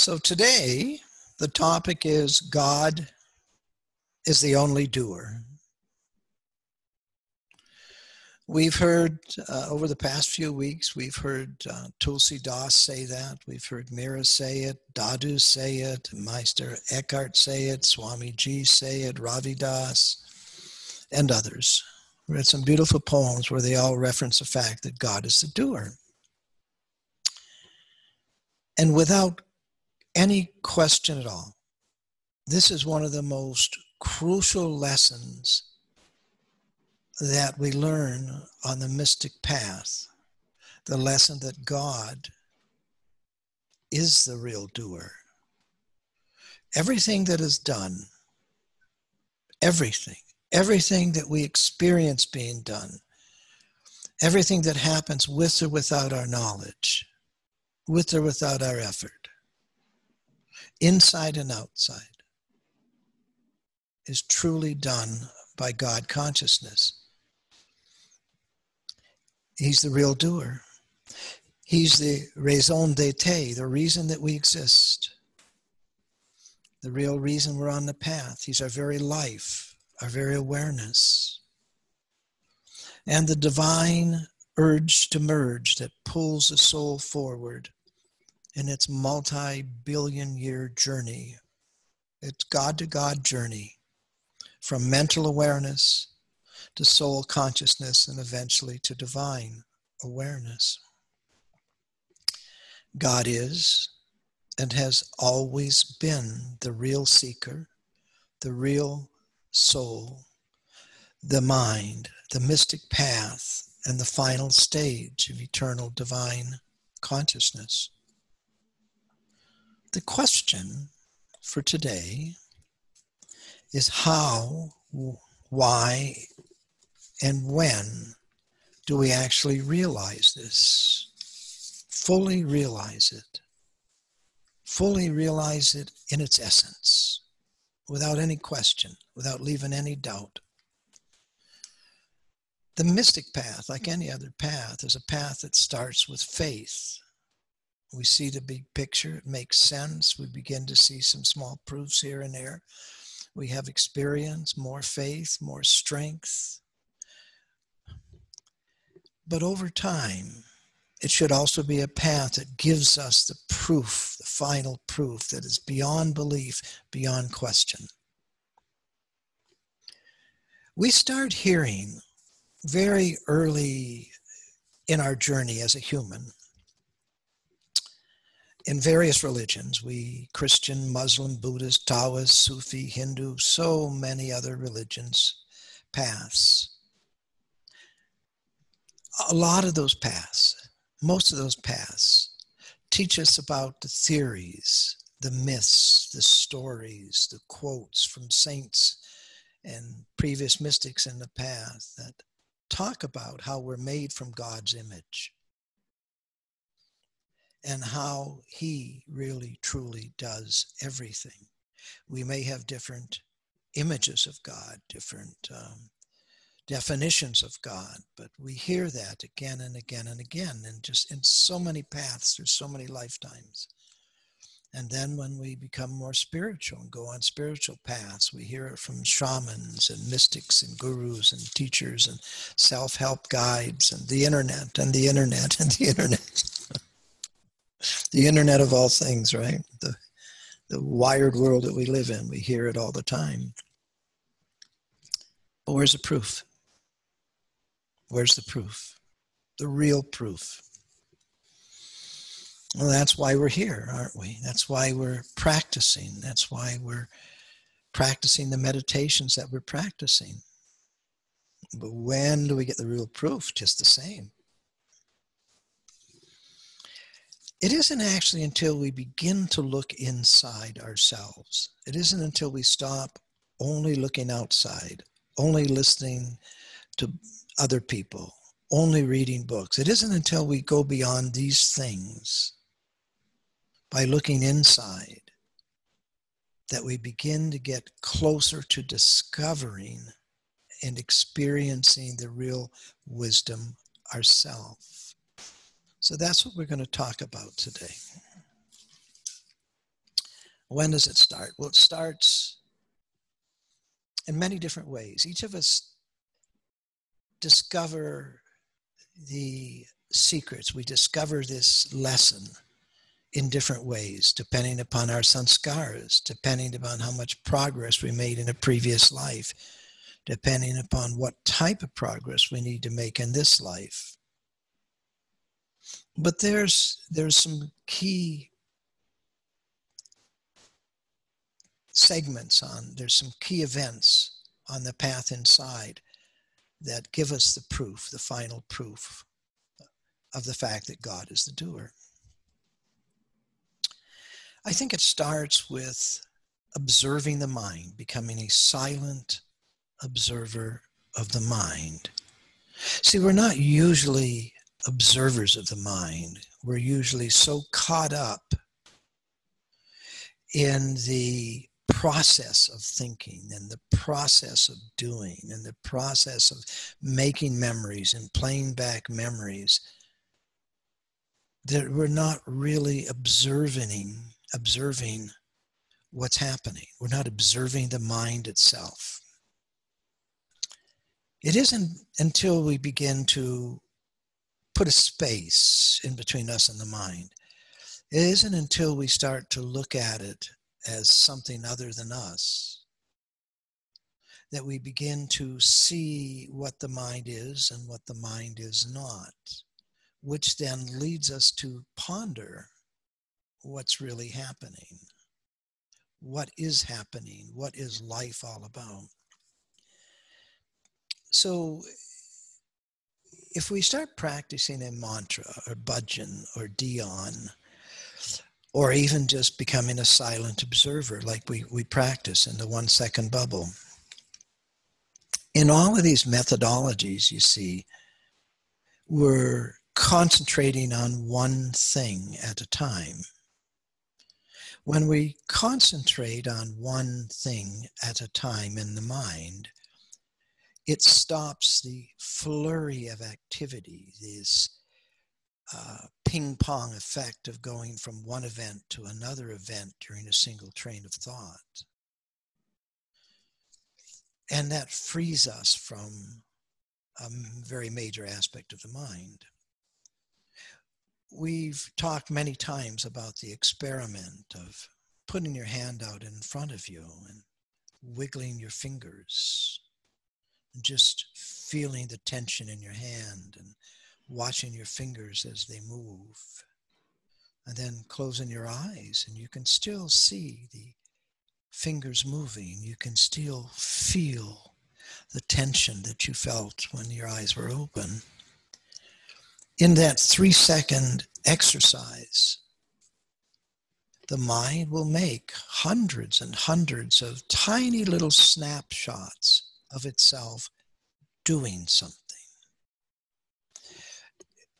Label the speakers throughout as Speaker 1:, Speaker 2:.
Speaker 1: So today, the topic is God is the only doer. We've heard uh, over the past few weeks, we've heard uh, Tulsi Das say that. We've heard Mira say it, Dadu say it, Meister Eckhart say it, Swami Ji say it, Ravi Das, and others. We read some beautiful poems where they all reference the fact that God is the doer. And without any question at all. This is one of the most crucial lessons that we learn on the mystic path the lesson that God is the real doer. Everything that is done, everything, everything that we experience being done, everything that happens with or without our knowledge, with or without our effort, inside and outside, is truly done by God consciousness. He's the real doer. He's the raison d'etre, the reason that we exist, the real reason we're on the path. He's our very life, our very awareness. And the divine urge to merge that pulls the soul forward in its multi billion year journey. It's God to God journey from mental awareness to soul consciousness and eventually to divine awareness. God is and has always been the real seeker, the real soul, the mind, the mystic path, and the final stage of eternal divine consciousness. The question for today is how, why, and when do we actually realize this? Fully realize it. Fully realize it in its essence, without any question, without leaving any doubt. The mystic path, like any other path, is a path that starts with faith we see the big picture, it makes sense. We begin to see some small proofs here and there. We have experience, more faith, more strength. But over time, it should also be a path that gives us the proof, the final proof that is beyond belief, beyond question. We start hearing very early in our journey as a human in various religions, we Christian, Muslim, Buddhist, Taoist, Sufi, Hindu, so many other religions, paths. A lot of those paths, most of those paths, teach us about the theories, the myths, the stories, the quotes from saints and previous mystics in the past that talk about how we're made from God's image and how He really, truly does everything. We may have different images of God, different um, definitions of God, but we hear that again and again and again, and just in so many paths through so many lifetimes. And then when we become more spiritual and go on spiritual paths, we hear it from shamans and mystics and gurus and teachers and self help guides and the internet and the internet and the internet the internet of all things, right? The, the wired world that we live in. We hear it all the time. But where's the proof? Where's the proof? The real proof. Well, that's why we're here, aren't we? That's why we're practicing. That's why we're practicing the meditations that we're practicing. But when do we get the real proof? Just the same. It isn't actually until we begin to look inside ourselves. It isn't until we stop only looking outside, only listening to other people, only reading books. It isn't until we go beyond these things by looking inside that we begin to get closer to discovering and experiencing the real wisdom ourselves. So that's what we're going to talk about today. When does it start? Well, it starts in many different ways. Each of us discover the secrets. We discover this lesson in different ways, depending upon our sanskaras, depending upon how much progress we made in a previous life, depending upon what type of progress we need to make in this life. But there's there's some key segments on there's some key events on the path inside that give us the proof, the final proof of the fact that God is the doer. I think it starts with observing the mind, becoming a silent observer of the mind. See, we're not usually observers of the mind. We're usually so caught up in the process of thinking and the process of doing and the process of making memories and playing back memories that we're not really observing observing what's happening. We're not observing the mind itself. It isn't until we begin to put a space in between us and the mind. It isn't until we start to look at it as something other than us that we begin to see what the mind is and what the mind is not, which then leads us to ponder what's really happening. What is happening? What is life all about? So, if we start practicing a mantra or bhajan or dhyan, or even just becoming a silent observer like we, we practice in the one second bubble. In all of these methodologies, you see, we're concentrating on one thing at a time. When we concentrate on one thing at a time in the mind, it stops the flurry of activity, this uh, ping pong effect of going from one event to another event during a single train of thought. And that frees us from a very major aspect of the mind we've talked many times about the experiment of putting your hand out in front of you and wiggling your fingers and just feeling the tension in your hand and watching your fingers as they move. And then closing your eyes and you can still see the fingers moving. You can still feel the tension that you felt when your eyes were open. In that three second exercise, the mind will make hundreds and hundreds of tiny little snapshots of itself doing something.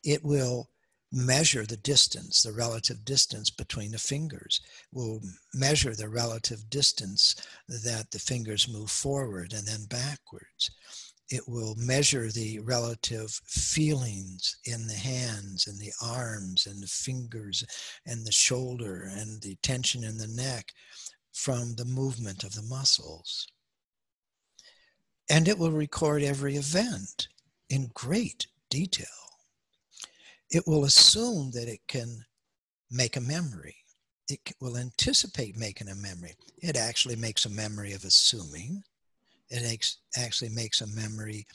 Speaker 1: It will measure the distance, the relative distance between the fingers, will measure the relative distance that the fingers move forward and then backwards it will measure the relative feelings in the hands and the arms and the fingers and the shoulder and the tension in the neck from the movement of the muscles. And it will record every event in great detail. It will assume that it can make a memory. It will anticipate making a memory. It actually makes a memory of assuming it actually makes a memory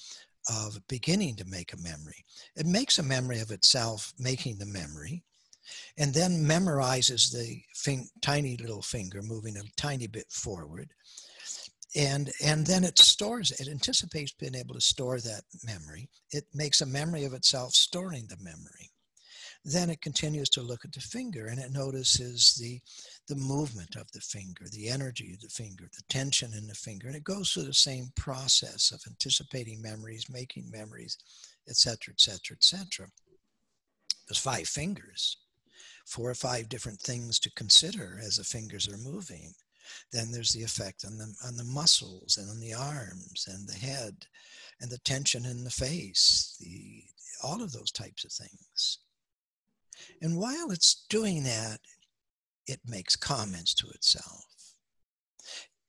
Speaker 1: of beginning to make a memory. It makes a memory of itself making the memory and then memorizes the fin- tiny little finger moving a tiny bit forward. And, and then it stores, it anticipates being able to store that memory. It makes a memory of itself storing the memory. Then it continues to look at the finger and it notices the, the movement of the finger, the energy of the finger, the tension in the finger. And it goes through the same process of anticipating memories, making memories, etc., etc., etc. There's five fingers, four or five different things to consider as the fingers are moving. Then there's the effect on the, on the muscles and on the arms and the head and the tension in the face, the, all of those types of things. And while it's doing that, it makes comments to itself.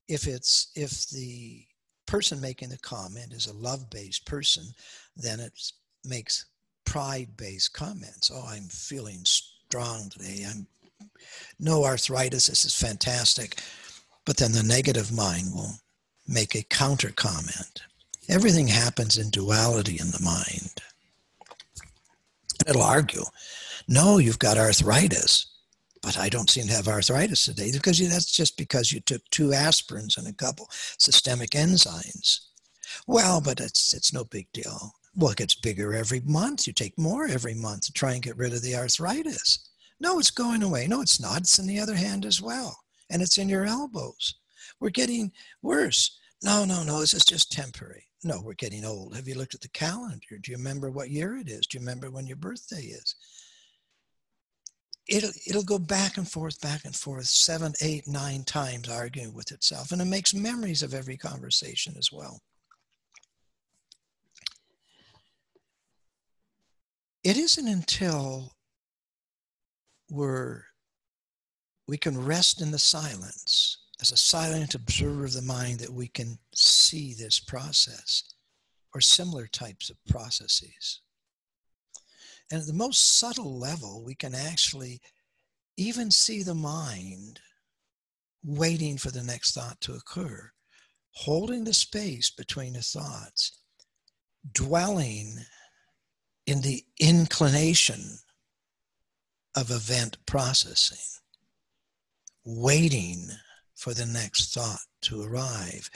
Speaker 1: If it's if the person making the comment is a love-based person, then it makes pride-based comments. Oh, I'm feeling strong today. I'm no arthritis. This is fantastic. But then the negative mind will make a counter comment. Everything happens in duality in the mind. It'll argue, no, you've got arthritis, but I don't seem to have arthritis today because that's just because you took two aspirins and a couple systemic enzymes. Well, but it's it's no big deal. Well, it gets bigger every month. You take more every month to try and get rid of the arthritis. No, it's going away. No, it's not. It's in the other hand as well. And it's in your elbows. We're getting worse. No, no, no. This is just temporary. No, we're getting old. Have you looked at the calendar? Do you remember what year it is? Do you remember when your birthday is? It'll, it'll go back and forth, back and forth, seven, eight, nine times arguing with itself. And it makes memories of every conversation as well. It isn't until we're, we can rest in the silence as a silent observer of the mind that we can see this process or similar types of processes. And at the most subtle level, we can actually even see the mind waiting for the next thought to occur, holding the space between the thoughts, dwelling in the inclination of event processing, waiting for the next thought to arrive,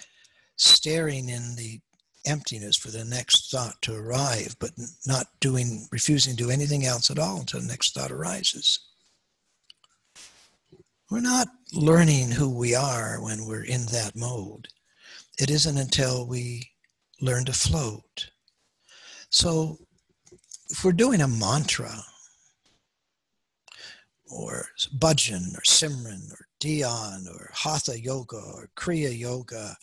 Speaker 1: staring in the emptiness for the next thought to arrive, but not doing, refusing to do anything else at all until the next thought arises. We're not learning who we are when we're in that mode. It isn't until we learn to float. So, if we're doing a mantra, or bhajan, or simran, or dhyan or hatha yoga, or kriya yoga,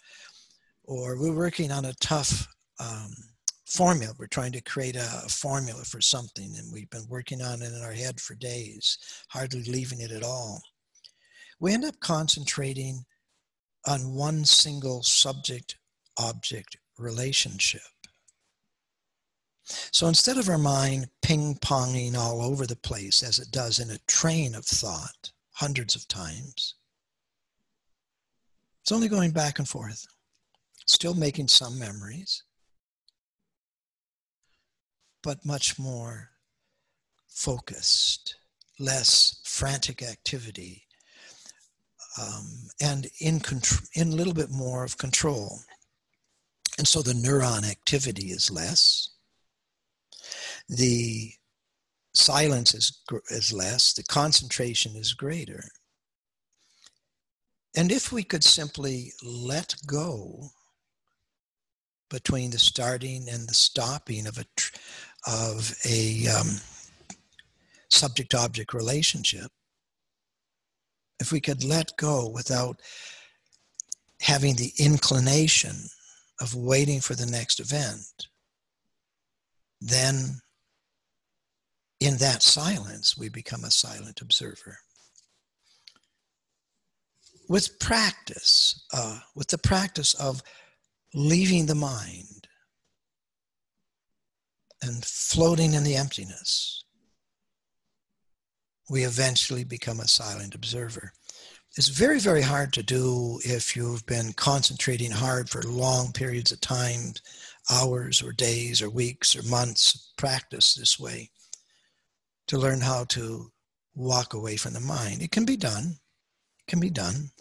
Speaker 1: or we're working on a tough um, formula. We're trying to create a, a, formula for something, and we've been working on it in our head for days, hardly leaving it at all. We end up concentrating on one single subject object relationship. So instead of our mind ping ponging all over the place as it does in a train of thought hundreds of times, it's only going back and forth still making some memories, but much more focused, less frantic activity, um, and in, contr- in a little bit more of control. And so the neuron activity is less. The silence is, is less. The concentration is greater. And if we could simply let go between the starting and the stopping of a of a um, subject object relationship if we could let go without having the inclination of waiting for the next event then in that silence we become a silent observer with practice uh, with the practice of leaving the mind and floating in the emptiness, we eventually become a silent observer. It's very, very hard to do if you've been concentrating hard for long periods of time, hours or days or weeks or months, practice this way to learn how to walk away from the mind. It can be done. It can be done.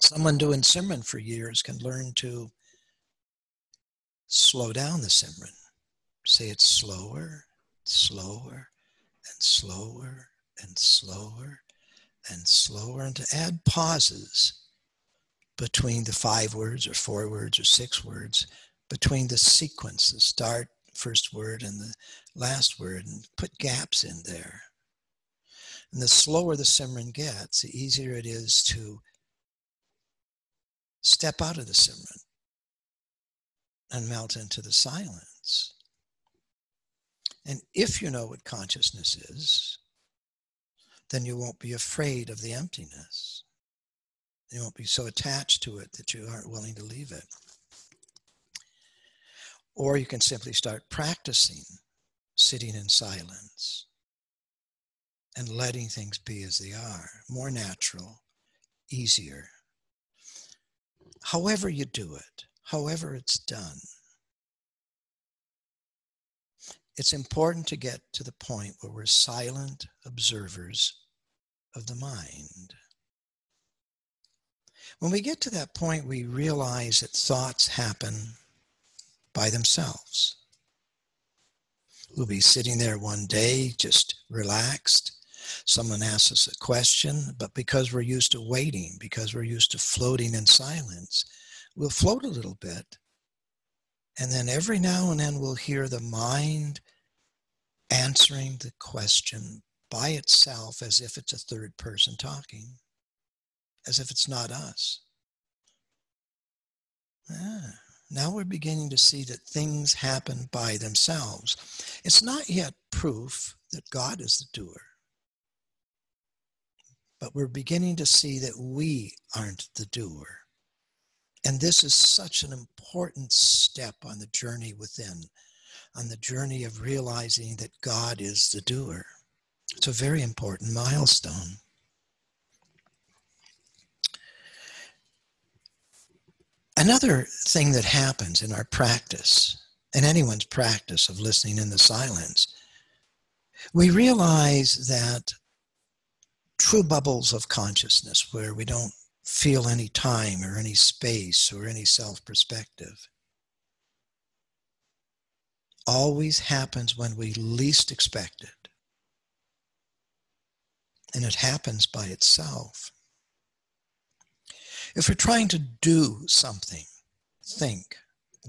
Speaker 1: Someone doing Simran for years can learn to slow down the Simran. Say it slower, slower, and slower, and slower, and slower, and to add pauses between the five words or four words or six words, between the sequence, the start, first word, and the last word, and put gaps in there. And the slower the Simran gets, the easier it is to step out of the Simran and melt into the silence. And if you know what consciousness is, then you won't be afraid of the emptiness. You won't be so attached to it that you aren't willing to leave it. Or you can simply start practicing sitting in silence and letting things be as they are, more natural, easier. However, you do it, however, it's done, it's important to get to the point where we're silent observers of the mind. When we get to that point, we realize that thoughts happen by themselves. We'll be sitting there one day, just relaxed. Someone asks us a question, but because we're used to waiting, because we're used to floating in silence, we'll float a little bit. And then every now and then we'll hear the mind answering the question by itself as if it's a third person talking, as if it's not us. Ah, now we're beginning to see that things happen by themselves. It's not yet proof that God is the doer, but we're beginning to see that we aren't the doer. And this is such an important step on the journey within, on the journey of realizing that God is the doer. It's a very important milestone. Another thing that happens in our practice, in anyone's practice of listening in the silence, we realize that true bubbles of consciousness where we don't feel any time or any space or any self perspective always happens when we least expect it. And it happens by itself. If we're trying to do something, think,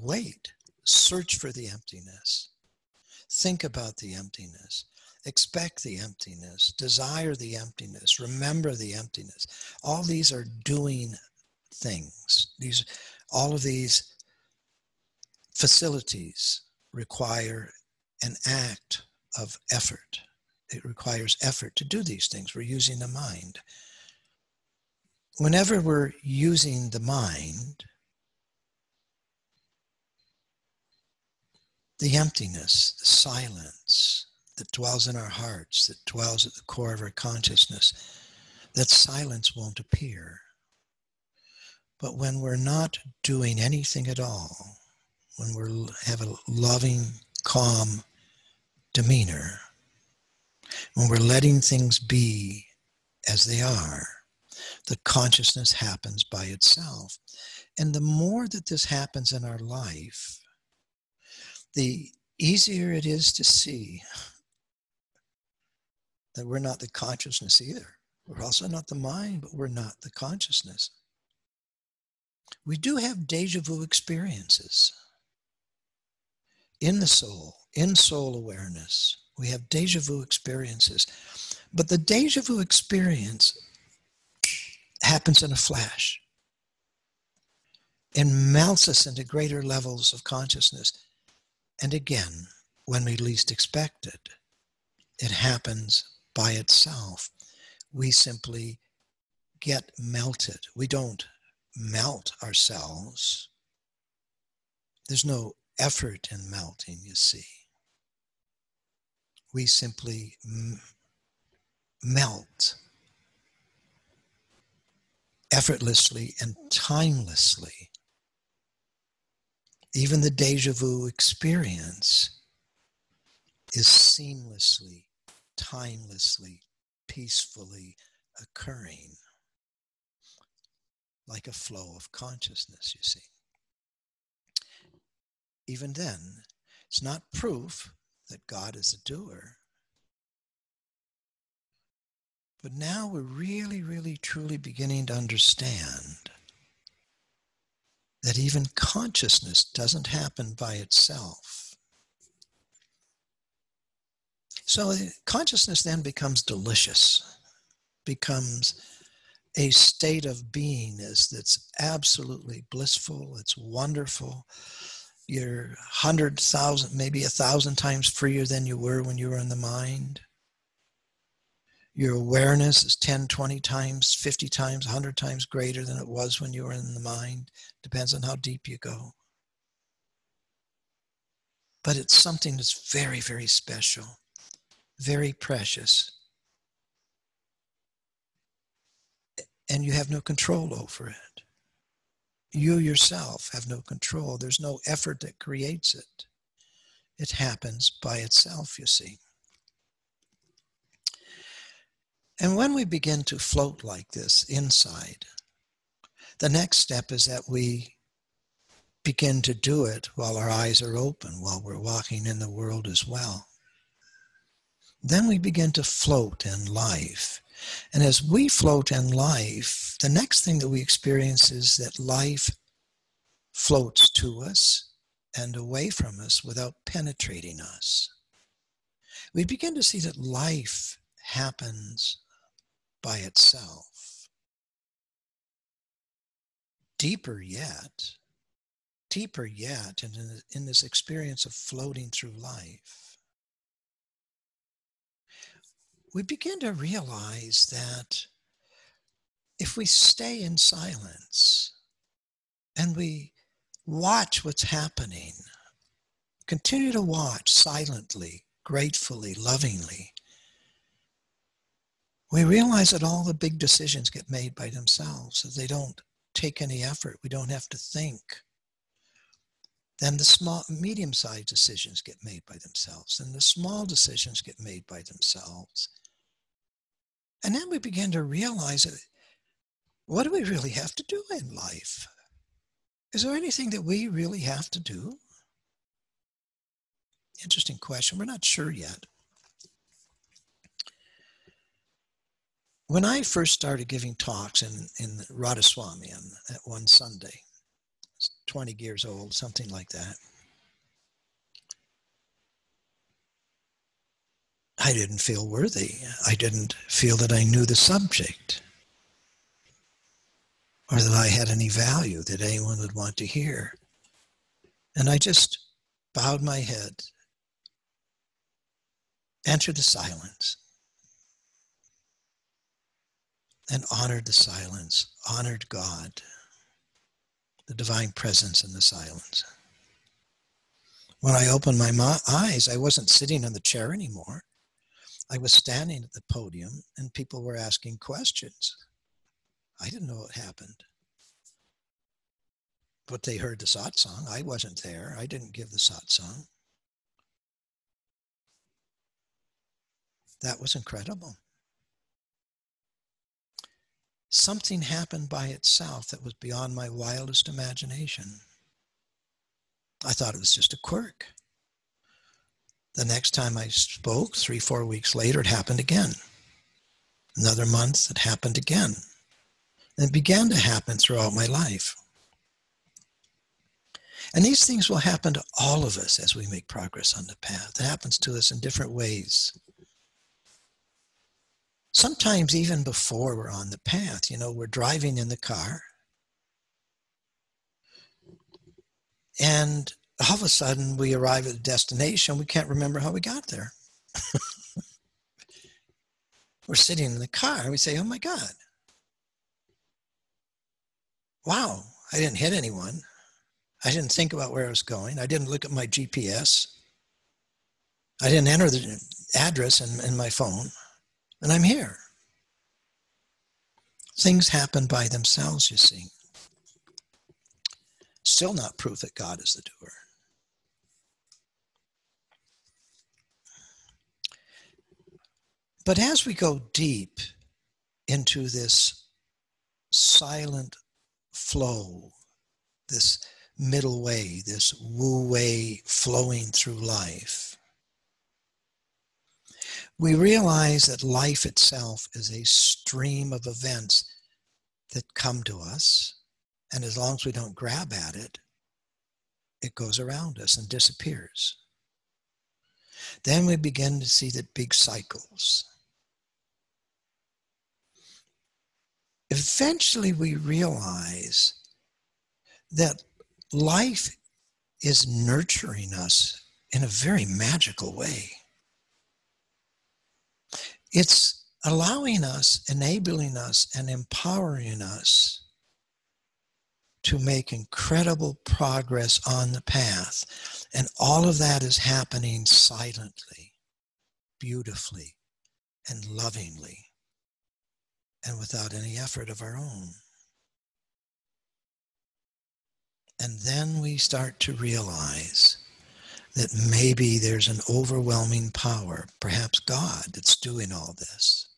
Speaker 1: wait, search for the emptiness, think about the emptiness, expect the emptiness, desire the emptiness, remember the emptiness. All these are doing things. These, all of these facilities require an act of effort. It requires effort to do these things. We're using the mind whenever we're using the mind, the emptiness, the silence that dwells in our hearts, that dwells at the core of our consciousness, that silence won't appear. But when we're not doing anything at all, when we have a loving, calm demeanor, when we're letting things be as they are, the consciousness happens by itself. And the more that this happens in our life, the easier it is to see that we're not the consciousness either. We're also not the mind, but we're not the consciousness. We do have deja vu experiences in the soul, in soul awareness. We have deja vu experiences. But the deja vu experience happens in a flash and melts us into greater levels of consciousness. And again, when we least expect it, it happens by itself. We simply get melted. We don't melt ourselves. There's no effort in melting, you see. We simply m- melt effortlessly and timelessly. Even the deja vu experience is seamlessly, timelessly, peacefully occurring like a flow of consciousness, you see. Even then, it's not proof that God is a doer. But now we're really, really, truly beginning to understand that even consciousness doesn't happen by itself. So uh, consciousness then becomes delicious, becomes a state of beingness that's absolutely blissful, it's wonderful. You're hundred thousand, maybe a thousand times freer than you were when you were in the mind your awareness is 10, 20 times, 50 times, 100 times greater than it was when you were in the mind. Depends on how deep you go. But it's something that's very, very special, very precious. And you have no control over it. You yourself have no control. There's no effort that creates it. It happens by itself, you see. And when we begin to float like this inside, the next step is that we begin to do it while our eyes are open, while we're walking in the world as well. Then we begin to float in life. And as we float in life, the next thing that we experience is that life floats to us and away from us without penetrating us. We begin to see that life happens by itself. Deeper yet, deeper yet, in, in this experience of floating through life, we begin to realize that if we stay in silence and we watch what's happening, continue to watch silently, gratefully, lovingly, we realize that all the big decisions get made by themselves, that they don't take any effort. We don't have to think. Then the small, medium-sized decisions get made by themselves, and the small decisions get made by themselves. And then we begin to realize that what do we really have to do in life? Is there anything that we really have to do? Interesting question. We're not sure yet. When I first started giving talks in, in Radhaswami at one Sunday, 20 years old, something like that, I didn't feel worthy. I didn't feel that I knew the subject or that I had any value that anyone would want to hear. And I just bowed my head, entered the silence, and honored the silence, honored God, the divine presence in the silence. When I opened my eyes, I wasn't sitting on the chair anymore. I was standing at the podium and people were asking questions. I didn't know what happened. But they heard the satsang. I wasn't there. I didn't give the satsang. That was incredible something happened by itself that was beyond my wildest imagination. I thought it was just a quirk. The next time I spoke, three, four weeks later, it happened again. Another month, it happened again. And it began to happen throughout my life. And these things will happen to all of us as we make progress on the path. It happens to us in different ways sometimes even before we're on the path, you know, we're driving in the car and all of a sudden we arrive at a destination, we can't remember how we got there. we're sitting in the car and we say, oh my God, wow, I didn't hit anyone. I didn't think about where I was going. I didn't look at my GPS. I didn't enter the address in, in my phone and I'm here. Things happen by themselves, you see. Still not proof that God is the doer. But as we go deep into this silent flow, this middle way, this wu wei flowing through life, we realize that life itself is a stream of events that come to us. And as long as we don't grab at it, it goes around us and disappears. Then we begin to see the big cycles. Eventually, we realize that life is nurturing us in a very magical way it's allowing us, enabling us, and empowering us to make incredible progress on the path. And all of that is happening silently, beautifully, and lovingly, and without any effort of our own. And then we start to realize that maybe there's an overwhelming power, perhaps God, that's doing all this.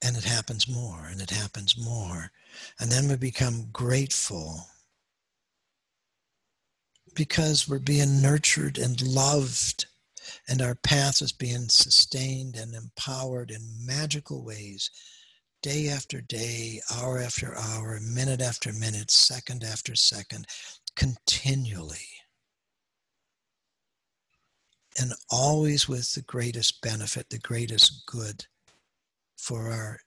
Speaker 1: And it happens more and it happens more. And then we become grateful because we're being nurtured and loved and our path is being sustained and empowered in magical ways day after day, hour after hour, minute after minute, second after second, continually. And always with the greatest benefit, the greatest good for our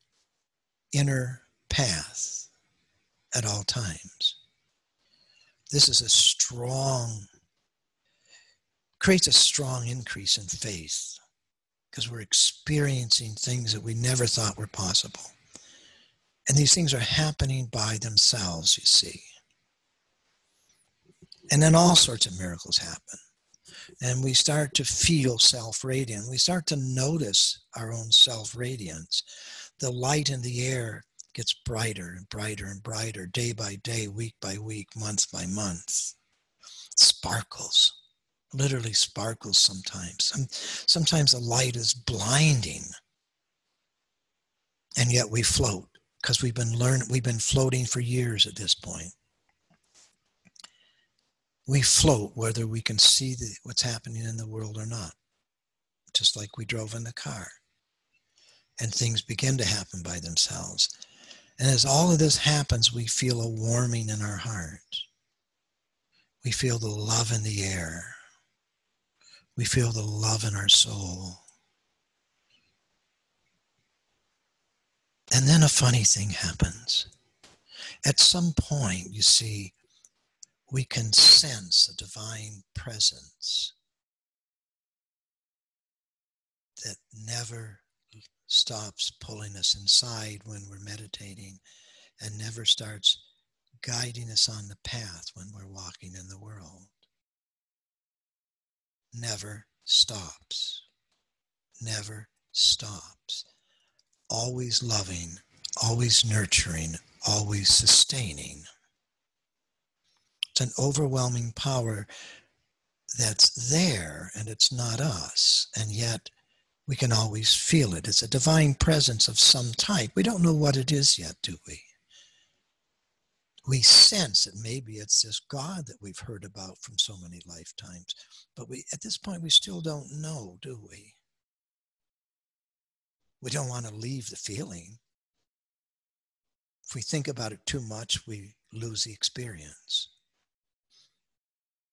Speaker 1: inner path at all times. This is a strong, creates a strong increase in faith because we're experiencing things that we never thought were possible. And these things are happening by themselves, you see. And then all sorts of miracles happen and we start to feel self radiant. We start to notice our own self radiance. The light in the air gets brighter and brighter and brighter day by day, week by week, month by month. Sparkles, literally sparkles sometimes. sometimes the light is blinding. And yet we float because we've been learning, we've been floating for years at this point we float whether we can see the, what's happening in the world or not, just like we drove in the car. And things begin to happen by themselves. And as all of this happens, we feel a warming in our heart. We feel the love in the air. We feel the love in our soul. And then a funny thing happens. At some point, you see, we can sense a divine presence that never stops pulling us inside when we're meditating and never starts guiding us on the path when we're walking in the world. Never stops. Never stops. Always loving, always nurturing, always sustaining. It's an overwhelming power that's there and it's not us. And yet we can always feel it. It's a divine presence of some type. We don't know what it is yet, do we? We sense that maybe it's this God that we've heard about from so many lifetimes. But we at this point we still don't know, do we? We don't want to leave the feeling. If we think about it too much, we lose the experience.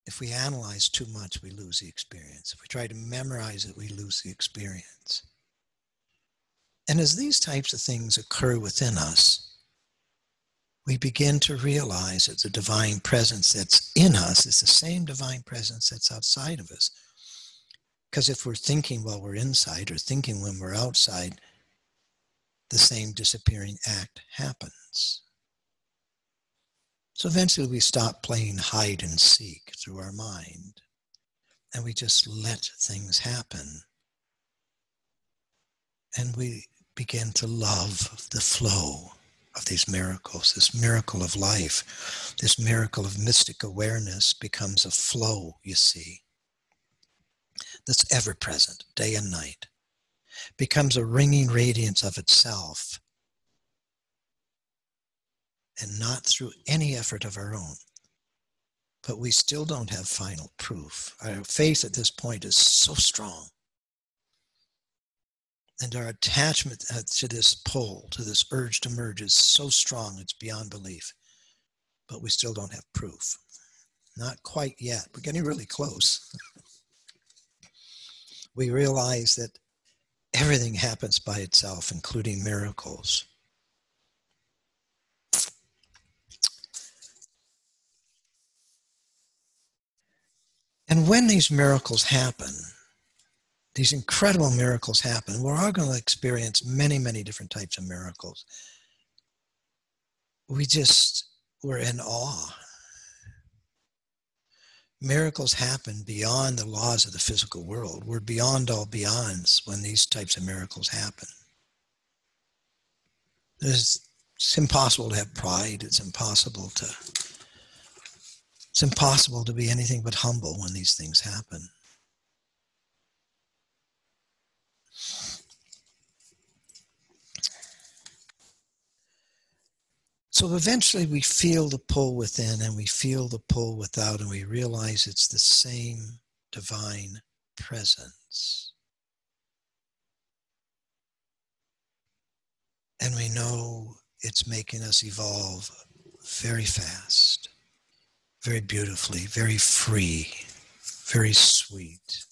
Speaker 1: If we analyze too much, we lose the experience. If we try to memorize it, we lose the experience. And as these types of things occur within us, we begin to realize that the divine presence that's in us is the same divine presence that's outside of us. Because if we're thinking while we're inside or thinking when we're outside, the same disappearing act happens. So eventually we stop playing hide and seek through our mind and we just let things happen. And we begin to love the flow of these miracles. This miracle of life, this miracle of mystic awareness becomes a flow, you see, that's ever present, day and night, becomes a ringing radiance of itself and not through any effort of our own. But we still don't have final proof. Our faith at this point is so strong. And our attachment to this pull, to this urge to merge, is so strong it's beyond belief. But we still don't have proof. Not quite yet. We're getting really close. we realize that everything happens by itself, including miracles. And when these miracles happen, these incredible miracles happen. We're all going to experience many, many different types of miracles. We just were in awe. Miracles happen beyond the laws of the physical world. We're beyond all beyonds when these types of miracles happen. It's impossible to have pride. It's impossible to it's impossible to be anything but humble when these things happen. So eventually we feel the pull within and we feel the pull without, and we realize it's the same divine presence. And we know it's making us evolve very fast, very beautifully, very free, very sweet.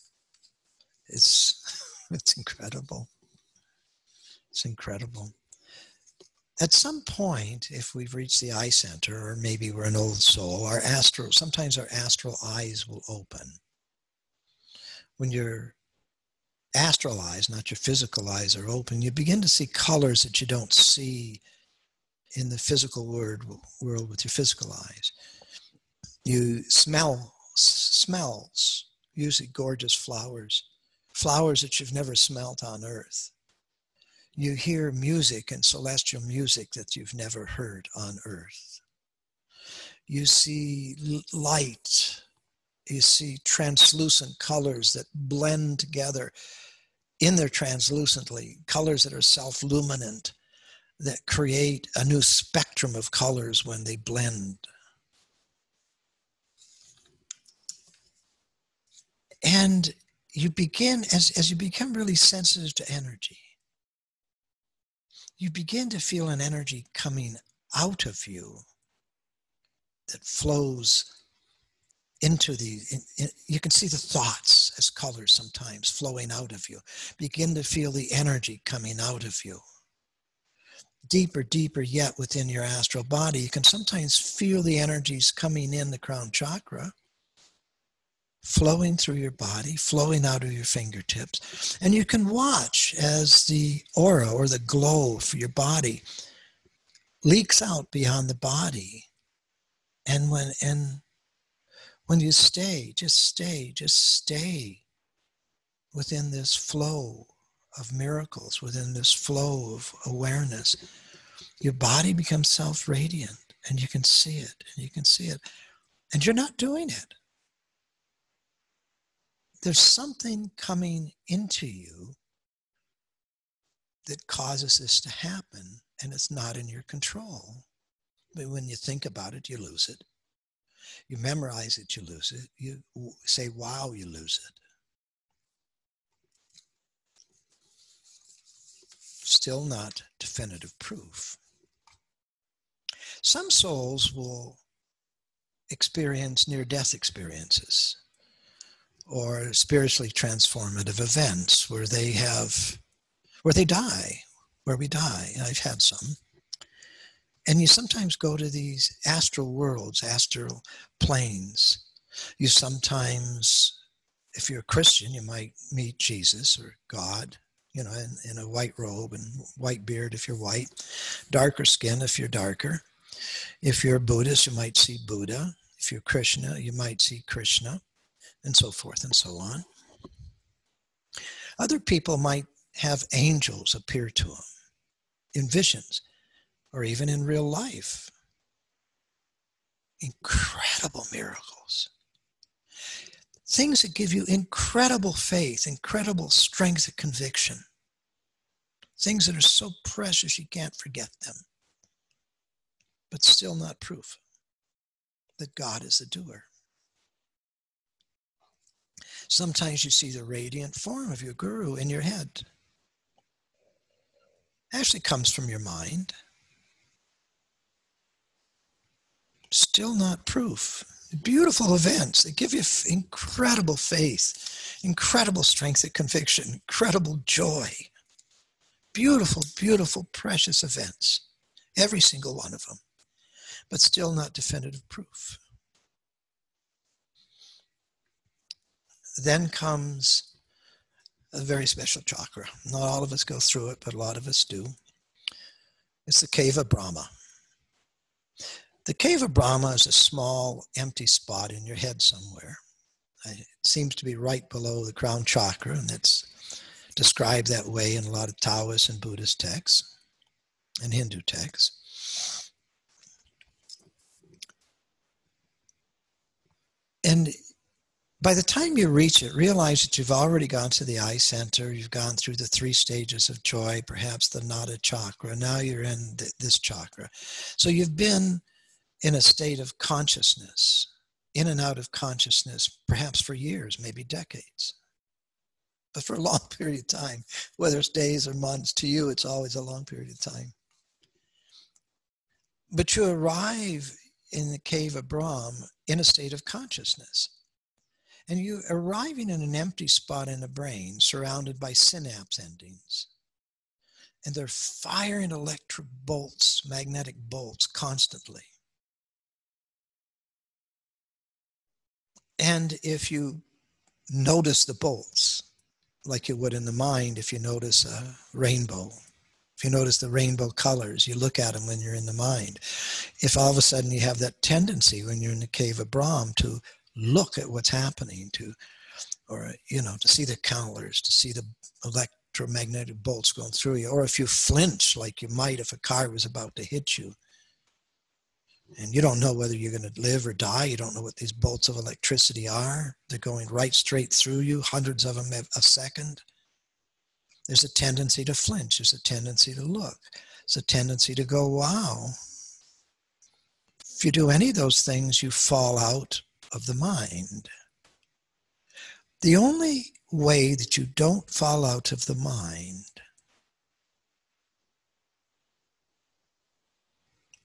Speaker 1: It's, it's incredible. It's incredible at some point, if we've reached the eye center, or maybe we're an old soul, our astral, sometimes our astral eyes will open. When your astral eyes, not your physical eyes, are open, you begin to see colors that you don't see in the physical world, world with your physical eyes. You smell smells, usually gorgeous flowers, flowers that you've never smelt on earth you hear music and celestial music that you've never heard on earth. You see light. You see translucent colors that blend together in their translucently, colors that are self luminant, that create a new spectrum of colors when they blend. And you begin, as, as you become really sensitive to energy, you begin to feel an energy coming out of you that flows into the in, in, you can see the thoughts as colors sometimes flowing out of you. Begin to feel the energy coming out of you. Deeper deeper yet within your astral body you can sometimes feel the energies coming in the crown chakra flowing through your body, flowing out of your fingertips. And you can watch as the aura or the glow for your body leaks out beyond the body. And when and when you stay, just stay, just stay within this flow of miracles, within this flow of awareness, your body becomes self-radiant and you can see it and you can see it. And you're not doing it there's something coming into you that causes this to happen, and it's not in your control. But when you think about it, you lose it. You memorize it, you lose it. You say, wow, you lose it. Still not definitive proof. Some souls will experience near death experiences or spiritually transformative events where they have where they die where we die. I've had some. And you sometimes go to these astral worlds astral planes. You sometimes if you're a christian you might meet jesus or god you know in, in a white robe and white beard if you're white darker skin if you're darker. If you're a buddhist you might see buddha. If you're krishna you might see krishna and so forth and so on. Other people might have angels appear to them in visions or even in real life. Incredible miracles. Things that give you incredible faith, incredible strength of conviction. Things that are so precious you can't forget them, but still not proof that God is the doer. Sometimes you see the radiant form of your guru in your head. Actually comes from your mind. Still not proof. Beautiful events that give you incredible faith, incredible strength of conviction, incredible joy. Beautiful, beautiful, precious events. Every single one of them. But still not definitive proof. Then comes a very special chakra. Not all of us go through it, but a lot of us do. It's the cave of Brahma. The cave of Brahma is a small empty spot in your head somewhere. It seems to be right below the crown chakra, and it's described that way in a lot of Taoist and Buddhist texts and Hindu texts. And by the time you reach it, realize that you've already gone to the eye center, you've gone through the three stages of joy, perhaps the Nada chakra. Now you're in th- this chakra. So you've been in a state of consciousness, in and out of consciousness, perhaps for years, maybe decades. But for a long period of time, whether it's days or months, to you, it's always a long period of time. But you arrive in the cave of Brahm in a state of consciousness and you arriving in an empty spot in the brain surrounded by synapse endings. And they're firing electric bolts, magnetic bolts constantly. And if you notice the bolts, like you would in the mind if you notice a rainbow, if you notice the rainbow colors, you look at them when you're in the mind. If all of a sudden you have that tendency when you're in the cave of Brahm to look at what's happening to or you know to see the colors to see the electromagnetic bolts going through you or if you flinch like you might if a car was about to hit you. And you don't know whether you're going to live or die. You don't know what these bolts of electricity are. They're going right straight through you hundreds of them a second. There's a tendency to flinch. There's a tendency to look. There's a tendency to go wow. If you do any of those things you fall out of the mind. The only way that you don't fall out of the mind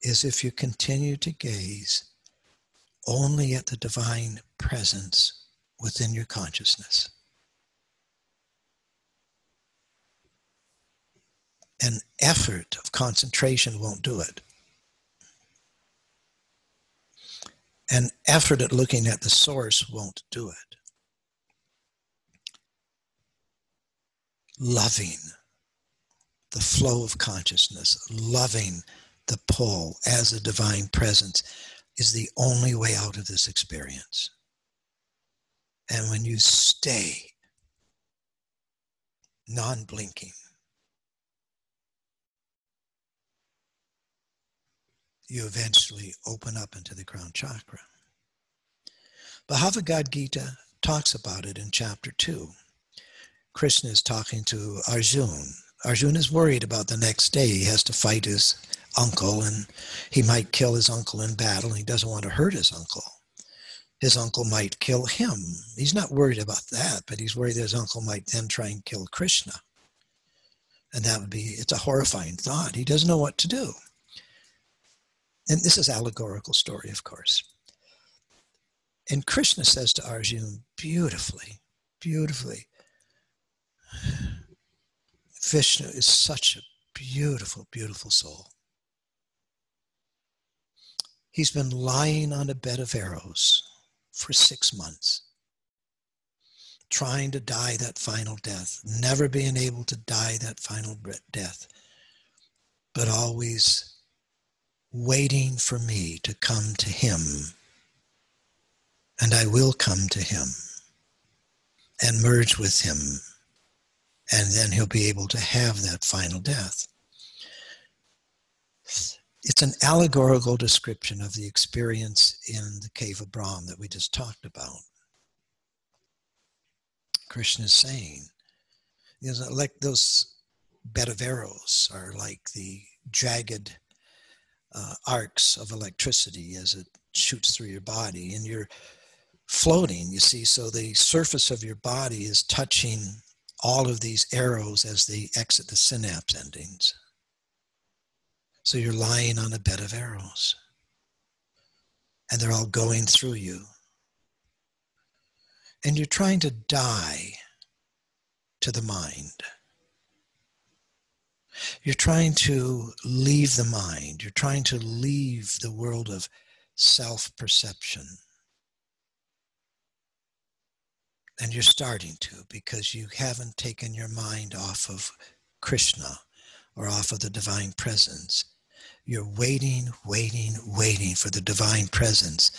Speaker 1: is if you continue to gaze only at the divine presence within your consciousness. An effort of concentration won't do it. An effort at looking at the source won't do it. Loving the flow of consciousness, loving the pull as a divine presence is the only way out of this experience. And when you stay non blinking, you eventually open up into the crown chakra. Bhagavad Gita talks about it in chapter 2. Krishna is talking to Arjun. Arjun is worried about the next day. He has to fight his uncle and he might kill his uncle in battle. and He doesn't want to hurt his uncle. His uncle might kill him. He's not worried about that, but he's worried that his uncle might then try and kill Krishna. And that would be, it's a horrifying thought. He doesn't know what to do and this is allegorical story, of course. And Krishna says to Arjuna beautifully, beautifully, Bhishma is such a beautiful, beautiful soul. He's been lying on a bed of arrows for six months, trying to die that final death, never being able to die that final death, but always waiting for me to come to him. And I will come to him and merge with him. And then he'll be able to have that final death. It's an allegorical description of the experience in the cave of Brahm that we just talked about. Krishna is saying, you know, like those bed of arrows are like the jagged uh, arcs of electricity as it shoots through your body and you're floating you see? So the surface of your body is touching all of these arrows as they exit the synapse endings. So you're lying on a bed of arrows and they're all going through you. And you're trying to die to the mind you're trying to leave the mind. You're trying to leave the world of self perception. And you're starting to because you haven't taken your mind off of Krishna or off of the divine presence. You're waiting, waiting, waiting for the divine presence.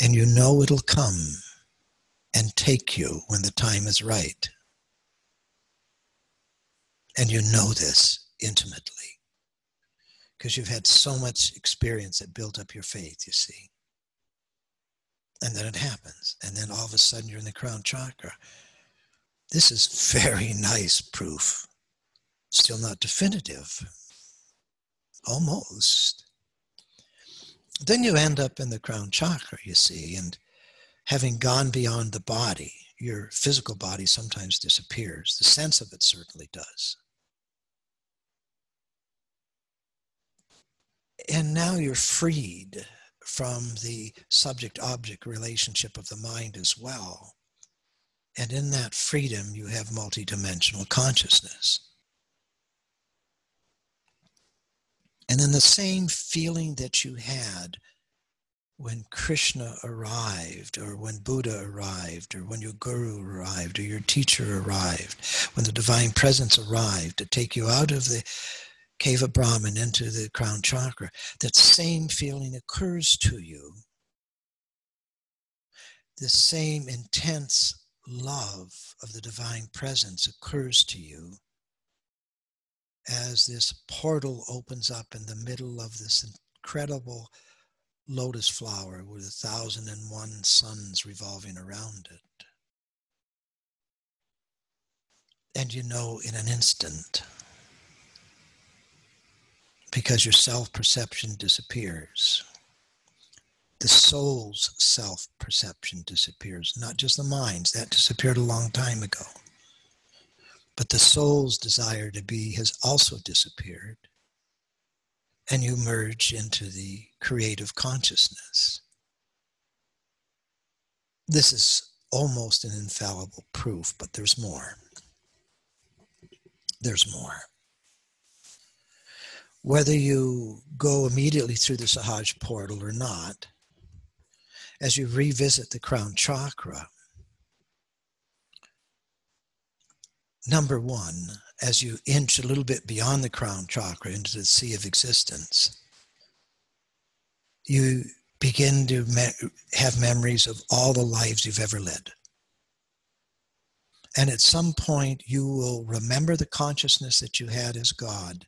Speaker 1: And you know it'll come and take you when the time is right. And you know this intimately because you've had so much experience that built up your faith, you see. And then it happens. And then all of a sudden you're in the crown chakra. This is very nice proof. Still not definitive. Almost. Then you end up in the crown chakra, you see, and having gone beyond the body, your physical body sometimes disappears. The sense of it certainly does. And now you're freed from the subject object relationship of the mind as well. And in that freedom, you have multidimensional consciousness. And then the same feeling that you had when Krishna arrived, or when Buddha arrived, or when your guru arrived, or your teacher arrived, when the divine presence arrived to take you out of the of Brahman into the crown chakra, that same feeling occurs to you. The same intense love of the divine presence occurs to you as this portal opens up in the middle of this incredible lotus flower with a thousand and one suns revolving around it. And you know in an instant, because your self perception disappears. The soul's self perception disappears, not just the mind's, that disappeared a long time ago. But the soul's desire to be has also disappeared and you merge into the creative consciousness. This is almost an infallible proof, but there's more. There's more. Whether you go immediately through the Sahaj portal or not, as you revisit the crown chakra, number one, as you inch a little bit beyond the crown chakra into the sea of existence, you begin to me- have memories of all the lives you've ever led. And at some point, you will remember the consciousness that you had as God.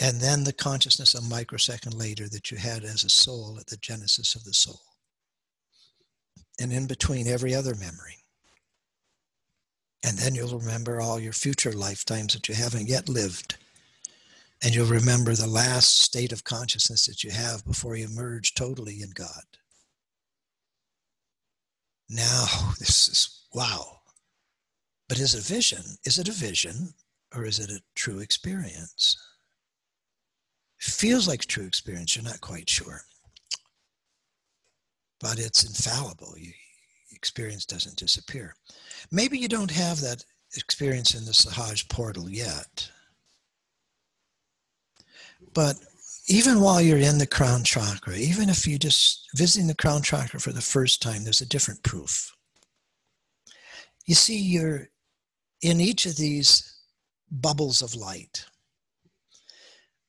Speaker 1: And then the consciousness a microsecond later that you had as a soul at the genesis of the soul. And in between every other memory. And then you'll remember all your future lifetimes that you haven't yet lived. And you'll remember the last state of consciousness that you have before you merge totally in God. Now, this is wow. But is it a vision? Is it a vision or is it a true experience? Feels like true experience, you're not quite sure. But it's infallible. You, experience doesn't disappear. Maybe you don't have that experience in the Sahaj portal yet. But even while you're in the crown chakra, even if you're just visiting the crown chakra for the first time, there's a different proof. You see, you're in each of these bubbles of light.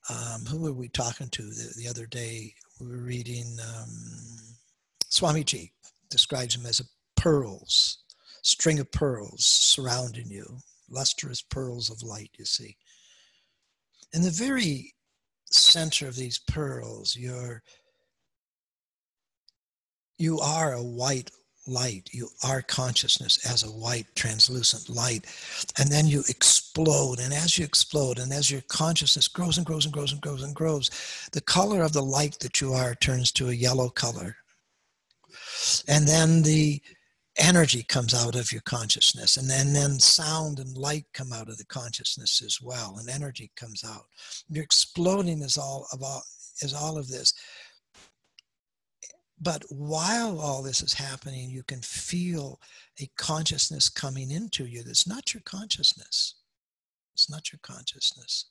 Speaker 1: Um, who were we talking to the, the other day? We were reading um, Swamiji describes him as a pearls, string of pearls surrounding you, lustrous pearls of light, you see. In the very center of these pearls, you're you are a white light. You are consciousness as a white translucent light. And then you explode. And as you explode, and as your consciousness grows and grows and grows and grows and grows, the color of the light that you are turns to a yellow color. And then the energy comes out of your consciousness and then then sound and light come out of the consciousness as well and energy comes out you're exploding as all of all as all of this but while all this is happening you can feel a consciousness coming into you that's not your consciousness it's not your consciousness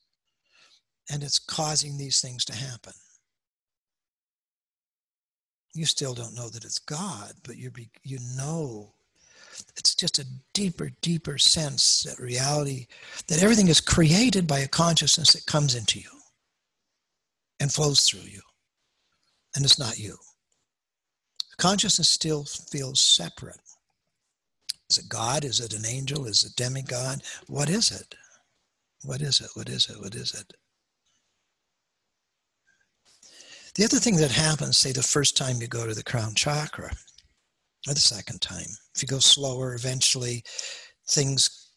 Speaker 1: and it's causing these things to happen You still don't know that it's God, but you you know it's just a deeper, deeper sense that reality, that everything is created by a consciousness that comes into you and flows through you. And it's not you. Consciousness still feels separate. Is it God? Is it an angel? Is it demigod? What is it? What is it? What is it? What is it? The other thing that happens, say the first time you go to the crown chakra, or the second time, if you go slower, eventually things,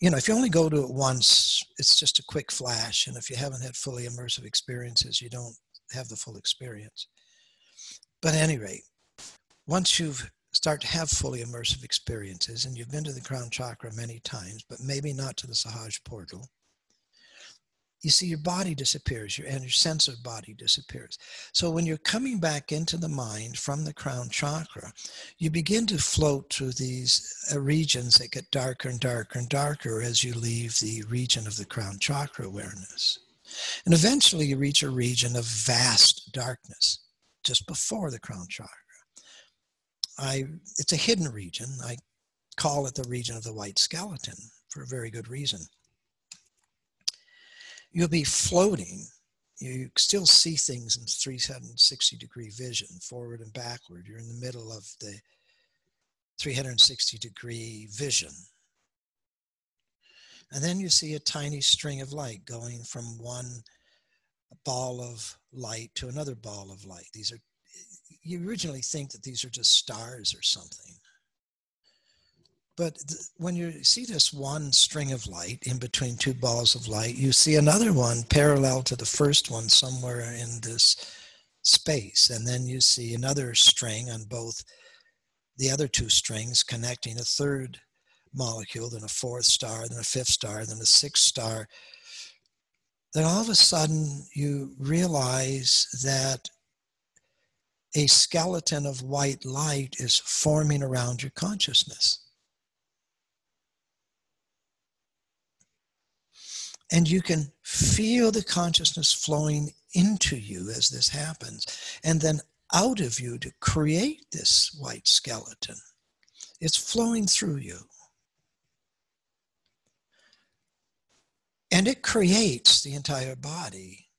Speaker 1: you know, if you only go to it once, it's just a quick flash. And if you haven't had fully immersive experiences, you don't have the full experience. But at any rate, once you've start to have fully immersive experiences, and you've been to the crown chakra many times, but maybe not to the Sahaj portal, you see your body disappears your, and your sense of body disappears. So when you're coming back into the mind from the crown chakra, you begin to float through these uh, regions that get darker and darker and darker as you leave the region of the crown chakra awareness. And eventually you reach a region of vast darkness just before the crown chakra. I, it's a hidden region. I call it the region of the white skeleton for a very good reason you'll be floating. You still see things in 360 degree vision, forward and backward. You're in the middle of the 360 degree vision. And then you see a tiny string of light going from one ball of light to another ball of light. These are, you originally think that these are just stars or something. But th- when you see this one string of light in between two balls of light, you see another one parallel to the first one somewhere in this space. And then you see another string on both the other two strings connecting a third molecule, then a fourth star, then a fifth star, then a sixth star. Then all of a sudden you realize that a skeleton of white light is forming around your consciousness. And you can feel the consciousness flowing into you as this happens, and then out of you to create this white skeleton. It's flowing through you. And it creates the entire body.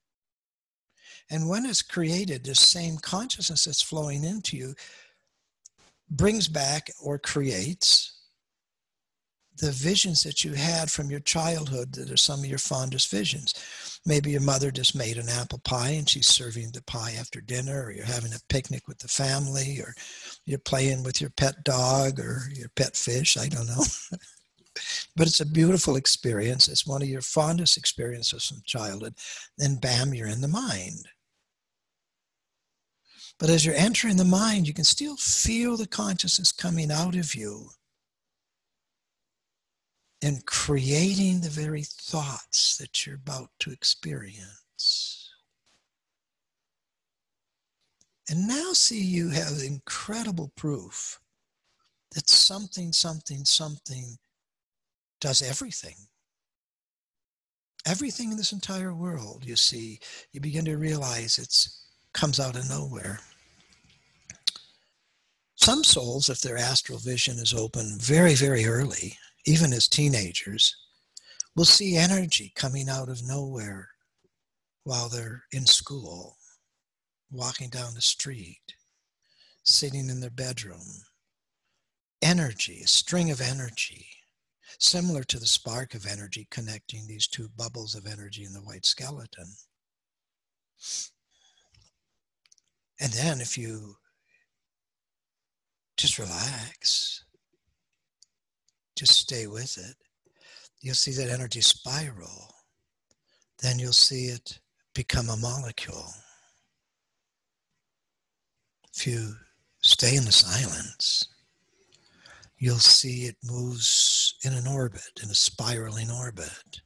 Speaker 1: And when it's created, the same consciousness that's flowing into you brings back or creates the visions that you had from your childhood that are some of your fondest visions. Maybe your mother just made an apple pie and she's serving the pie after dinner, or you're having a picnic with the family, or you're playing with your pet dog or your pet fish. I don't know. but it's a beautiful experience. It's one of your fondest experiences from childhood. Then, bam, you're in the mind. But as you're entering the mind, you can still feel the consciousness coming out of you and creating the very thoughts that you're about to experience. And now see you have incredible proof that something, something, something does everything. Everything in this entire world, you see, you begin to realize it comes out of nowhere. Some souls, if their astral vision is open very, very early, even as teenagers, will see energy coming out of nowhere while they're in school, walking down the street, sitting in their bedroom. Energy, a string of energy, similar to the spark of energy connecting these two bubbles of energy in the white skeleton. And then if you just relax just stay with it. You'll see that energy spiral. Then you'll see it become a molecule. If you stay in the silence, you'll see it moves in an orbit, in a spiraling orbit.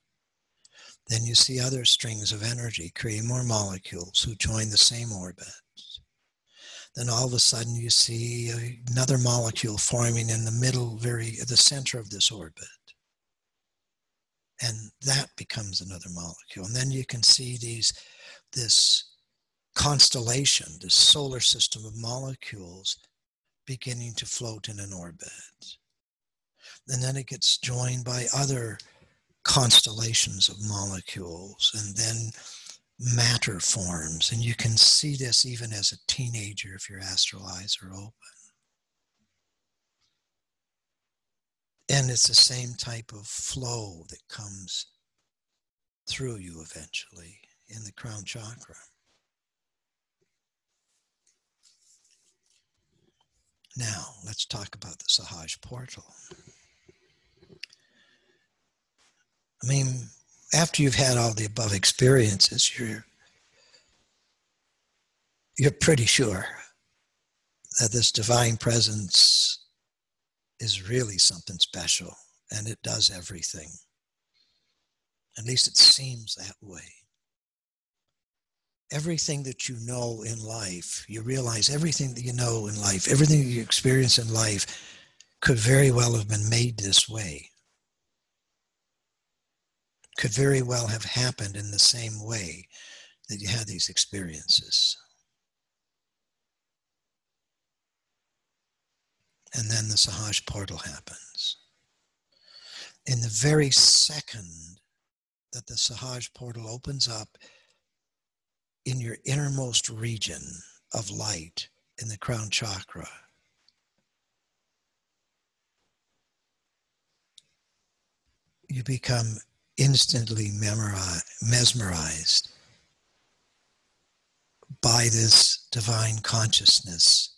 Speaker 1: Then you see other strings of energy create more molecules who join the same orbit then all of a sudden you see another molecule forming in the middle, very at the center of this orbit. And that becomes another molecule. And then you can see these, this constellation, this solar system of molecules beginning to float in an orbit. And then it gets joined by other constellations of molecules, and then matter forms. And you can see this even as a teenager if your astral eyes are open. And it's the same type of flow that comes through you eventually in the crown chakra. Now, let's talk about the Sahaj portal. I mean, after you've had all the above experiences, you're you're pretty sure that this divine presence is really something special and it does everything. At least it seems that way. Everything that you know in life, you realize everything that you know in life, everything you experience in life could very well have been made this way could very well have happened in the same way that you had these experiences. And then the Sahaj portal happens. In the very second that the Sahaj portal opens up in your innermost region of light in the crown chakra, you become instantly mesmerized by this divine consciousness.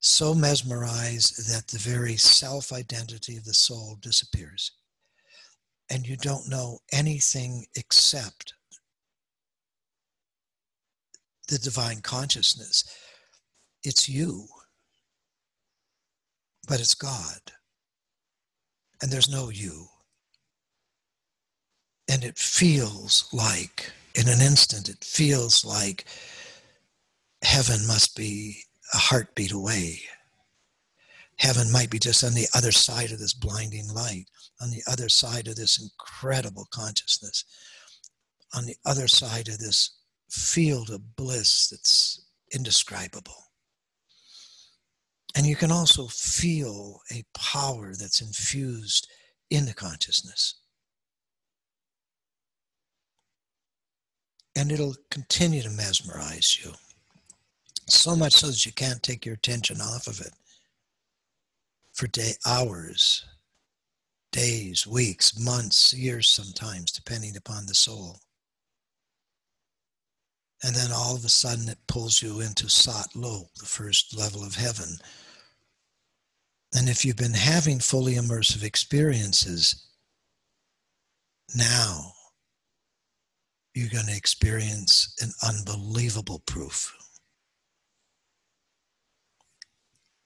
Speaker 1: So mesmerized that the very self identity of the soul disappears. And you don't know anything except the divine consciousness. It's you, but it's God. And there's no you. And it feels like, in an instant, it feels like heaven must be a heartbeat away. Heaven might be just on the other side of this blinding light, on the other side of this incredible consciousness, on the other side of this field of bliss that's indescribable. And you can also feel a power that's infused in the consciousness. And it'll continue to mesmerize you. So much so that you can't take your attention off of it for day, hours, days, weeks, months, years sometimes, depending upon the soul. And then all of a sudden it pulls you into Sat Lok, the first level of heaven. And if you've been having fully immersive experiences, now you're going to experience an unbelievable proof.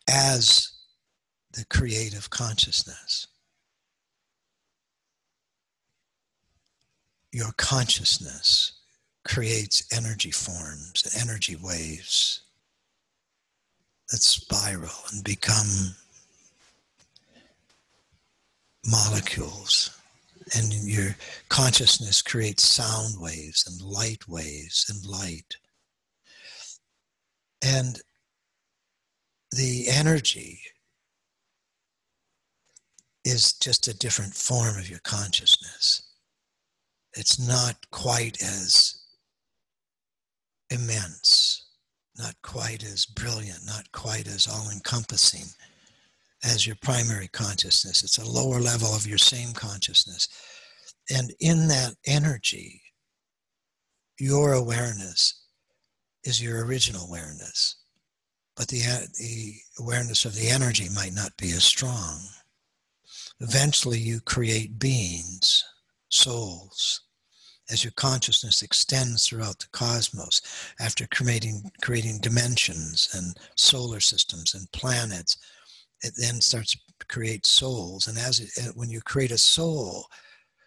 Speaker 1: As the creative consciousness, your consciousness creates energy forms, energy waves that spiral and become molecules and your consciousness creates sound waves and light waves and light. And the energy is just a different form of your consciousness. It's not quite as immense, not quite as brilliant, not quite as all encompassing as your primary consciousness. It's a lower level of your same consciousness. And in that energy, your awareness is your original awareness. But the, uh, the awareness of the energy might not be as strong. Eventually, you create beings, souls, as your consciousness extends throughout the cosmos after creating, creating dimensions and solar systems and planets it then starts to create souls. And as it, when you create a soul,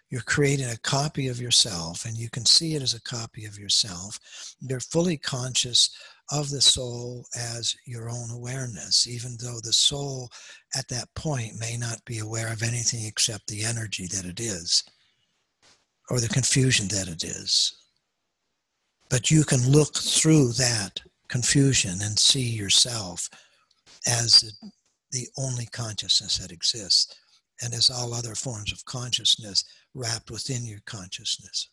Speaker 1: you're creating a copy of yourself, and you can see it as a copy of yourself. You're fully conscious of the soul as your own awareness, even though the soul at that point may not be aware of anything except the energy that it is or the confusion that it is. But you can look through that confusion and see yourself as the only consciousness that exists and is all other forms of consciousness wrapped within your consciousness.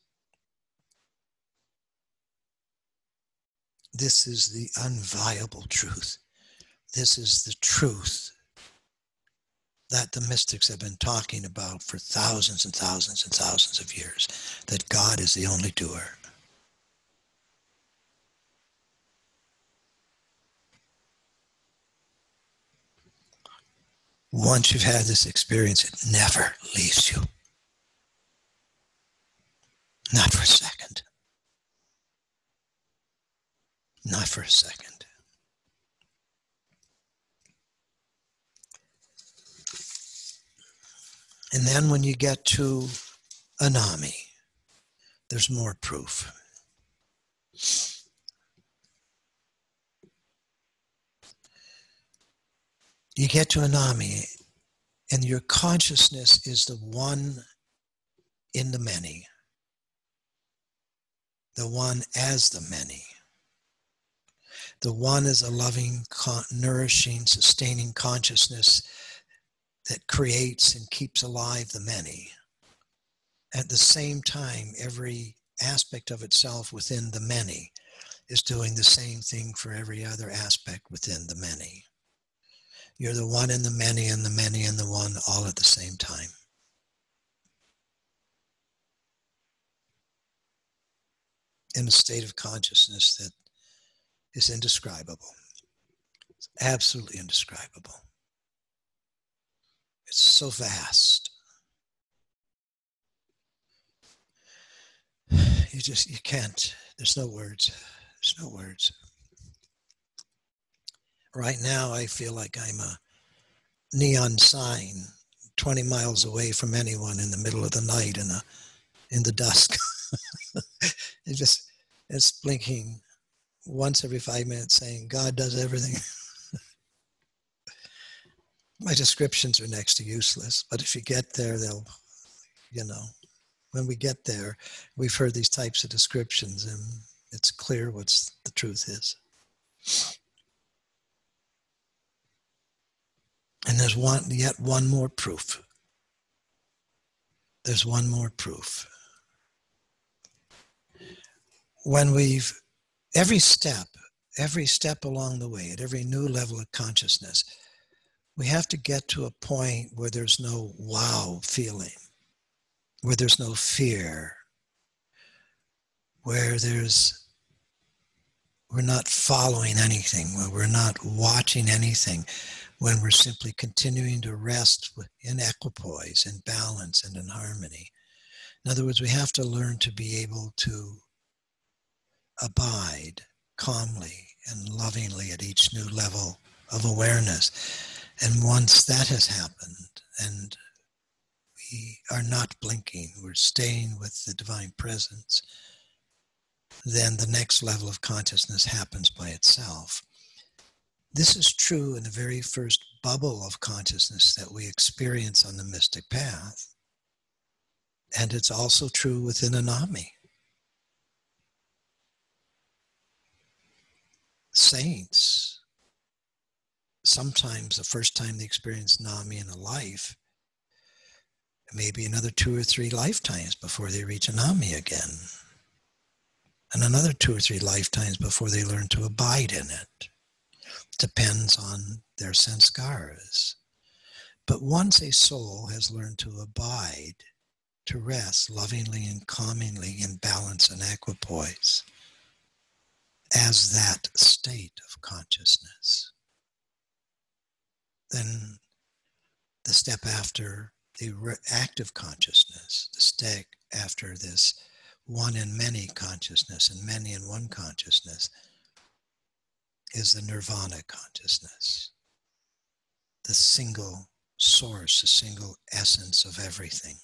Speaker 1: This is the unviable truth. This is the truth that the mystics have been talking about for thousands and thousands and thousands of years that God is the only doer. Once you've had this experience, it never leaves you. Not for a second. Not for a second. And then when you get to Anami, there's more proof. You get to Anami, and your consciousness is the one in the many, the one as the many. The one is a loving, nourishing, sustaining consciousness that creates and keeps alive the many. At the same time, every aspect of itself within the many is doing the same thing for every other aspect within the many. You're the one and the many and the many and the one all at the same time. In a state of consciousness that is indescribable. It's absolutely indescribable. It's so vast. You just, you can't, there's no words. There's no words. Right now, I feel like I'm a neon sign 20 miles away from anyone in the middle of the night in, a, in the dusk. it just, it's blinking once every five minutes saying, God does everything. My descriptions are next to useless, but if you get there, they'll, you know, when we get there, we've heard these types of descriptions and it's clear what's the truth is. And there's one yet one more proof. There's one more proof. When we've every step, every step along the way, at every new level of consciousness, we have to get to a point where there's no wow feeling, where there's no fear, where there's we're not following anything, where we're not watching anything, when we're simply continuing to rest in equipoise, in balance, and in harmony. In other words, we have to learn to be able to abide calmly and lovingly at each new level of awareness. And once that has happened and we are not blinking, we're staying with the divine presence, then the next level of consciousness happens by itself. This is true in the very first bubble of consciousness that we experience on the mystic path. And it's also true within Anami. saints, sometimes the first time they experience Nami in a life, maybe another two or three lifetimes before they reach Anami again. And another two or three lifetimes before they learn to abide in it. Depends on their sanskaras. But once a soul has learned to abide, to rest lovingly and calmingly in balance and equipoise, as that state of consciousness. Then the step after the active consciousness, the step after this one in many consciousness and many in one consciousness is the nirvana consciousness, the single source, the single essence of everything.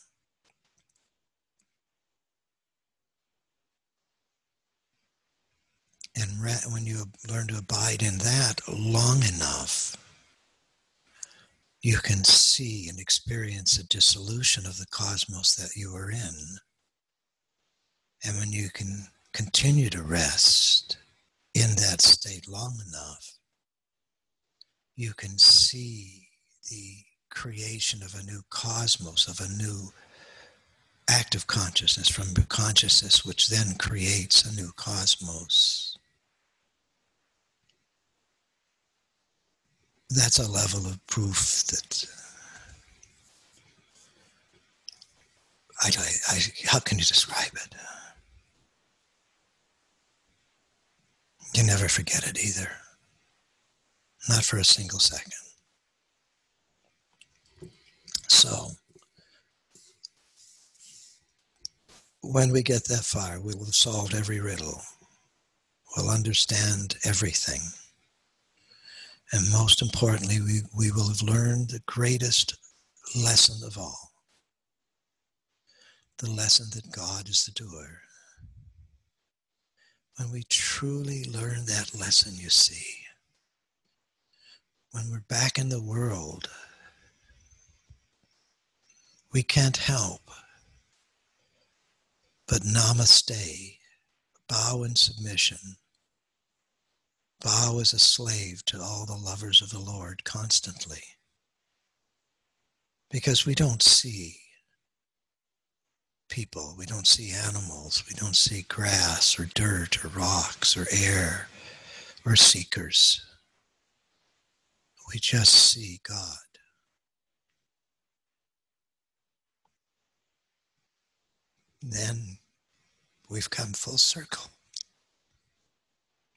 Speaker 1: And when you learn to abide in that long enough, you can see and experience the dissolution of the cosmos that you are in. And when you can continue to rest in that state long enough, you can see the creation of a new cosmos, of a new act of consciousness from consciousness, which then creates a new cosmos. That's a level of proof that I, I, how can you describe it? You never forget it either. Not for a single second. So, when we get that far, we will have solved every riddle. We'll understand everything. And most importantly, we, we will have learned the greatest lesson of all the lesson that God is the doer. When we truly learn that lesson, you see, when we're back in the world, we can't help but namaste, bow in submission, bow as a slave to all the lovers of the Lord constantly. Because we don't see people, we don't see animals, we don't see grass or dirt or rocks or air or seekers. We just see God. Then we've come full circle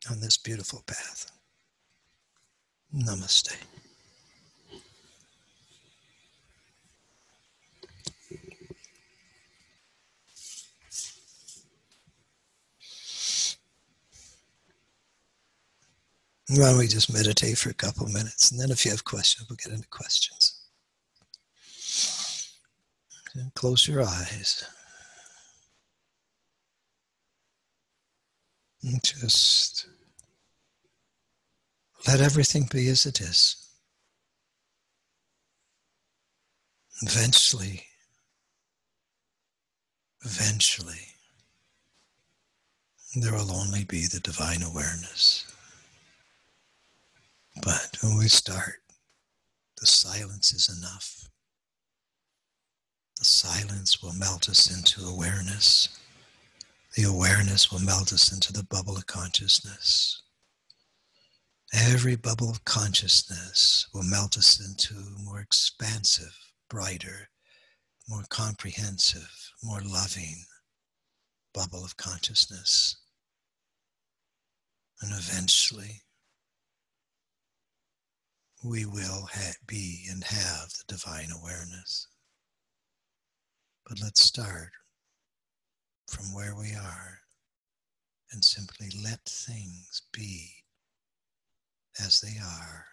Speaker 1: on this beautiful path. Namaste. Why don't we just meditate for a couple of minutes? And then if you have questions, we'll get into questions. And close your eyes. And just let everything be as it is. Eventually, eventually, there will only be the divine awareness. But when we start, the silence is enough. The silence will melt us into awareness. The awareness will melt us into the bubble of consciousness. Every bubble of consciousness will melt us into more expansive, brighter, more comprehensive, more loving bubble of consciousness. And eventually, we will ha- be and have the divine awareness. But let's start from where we are and simply let things be as they are